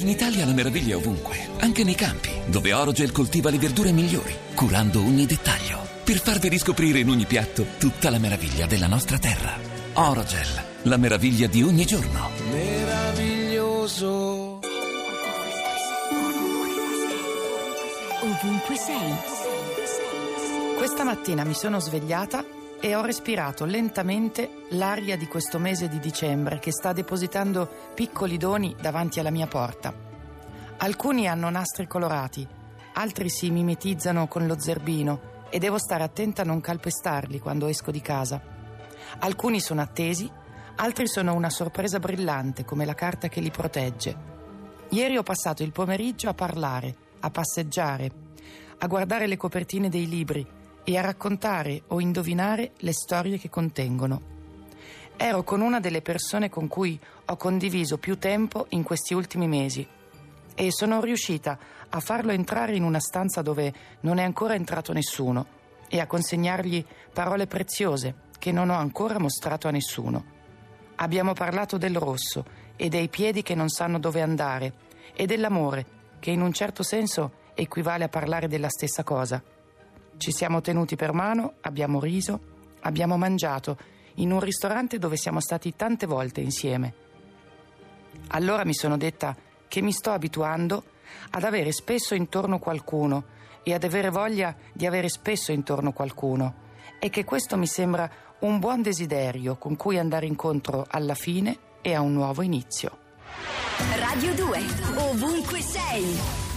In Italia la meraviglia è ovunque, anche nei campi, dove Orogel coltiva le verdure migliori, curando ogni dettaglio, per farvi riscoprire in ogni piatto tutta la meraviglia della nostra terra. Orogel, la meraviglia di ogni giorno. Meraviglioso. Ovunque sei. Questa mattina mi sono svegliata e ho respirato lentamente l'aria di questo mese di dicembre che sta depositando piccoli doni davanti alla mia porta. Alcuni hanno nastri colorati, altri si mimetizzano con lo zerbino e devo stare attenta a non calpestarli quando esco di casa. Alcuni sono attesi, altri sono una sorpresa brillante come la carta che li protegge. Ieri ho passato il pomeriggio a parlare, a passeggiare, a guardare le copertine dei libri e a raccontare o indovinare le storie che contengono. Ero con una delle persone con cui ho condiviso più tempo in questi ultimi mesi e sono riuscita a farlo entrare in una stanza dove non è ancora entrato nessuno e a consegnargli parole preziose che non ho ancora mostrato a nessuno. Abbiamo parlato del rosso e dei piedi che non sanno dove andare e dell'amore, che in un certo senso equivale a parlare della stessa cosa. Ci siamo tenuti per mano, abbiamo riso, abbiamo mangiato in un ristorante dove siamo stati tante volte insieme. Allora mi sono detta che mi sto abituando ad avere spesso intorno qualcuno e ad avere voglia di avere spesso intorno qualcuno e che questo mi sembra un buon desiderio con cui andare incontro alla fine e a un nuovo inizio. Radio 2. Ovunque sei.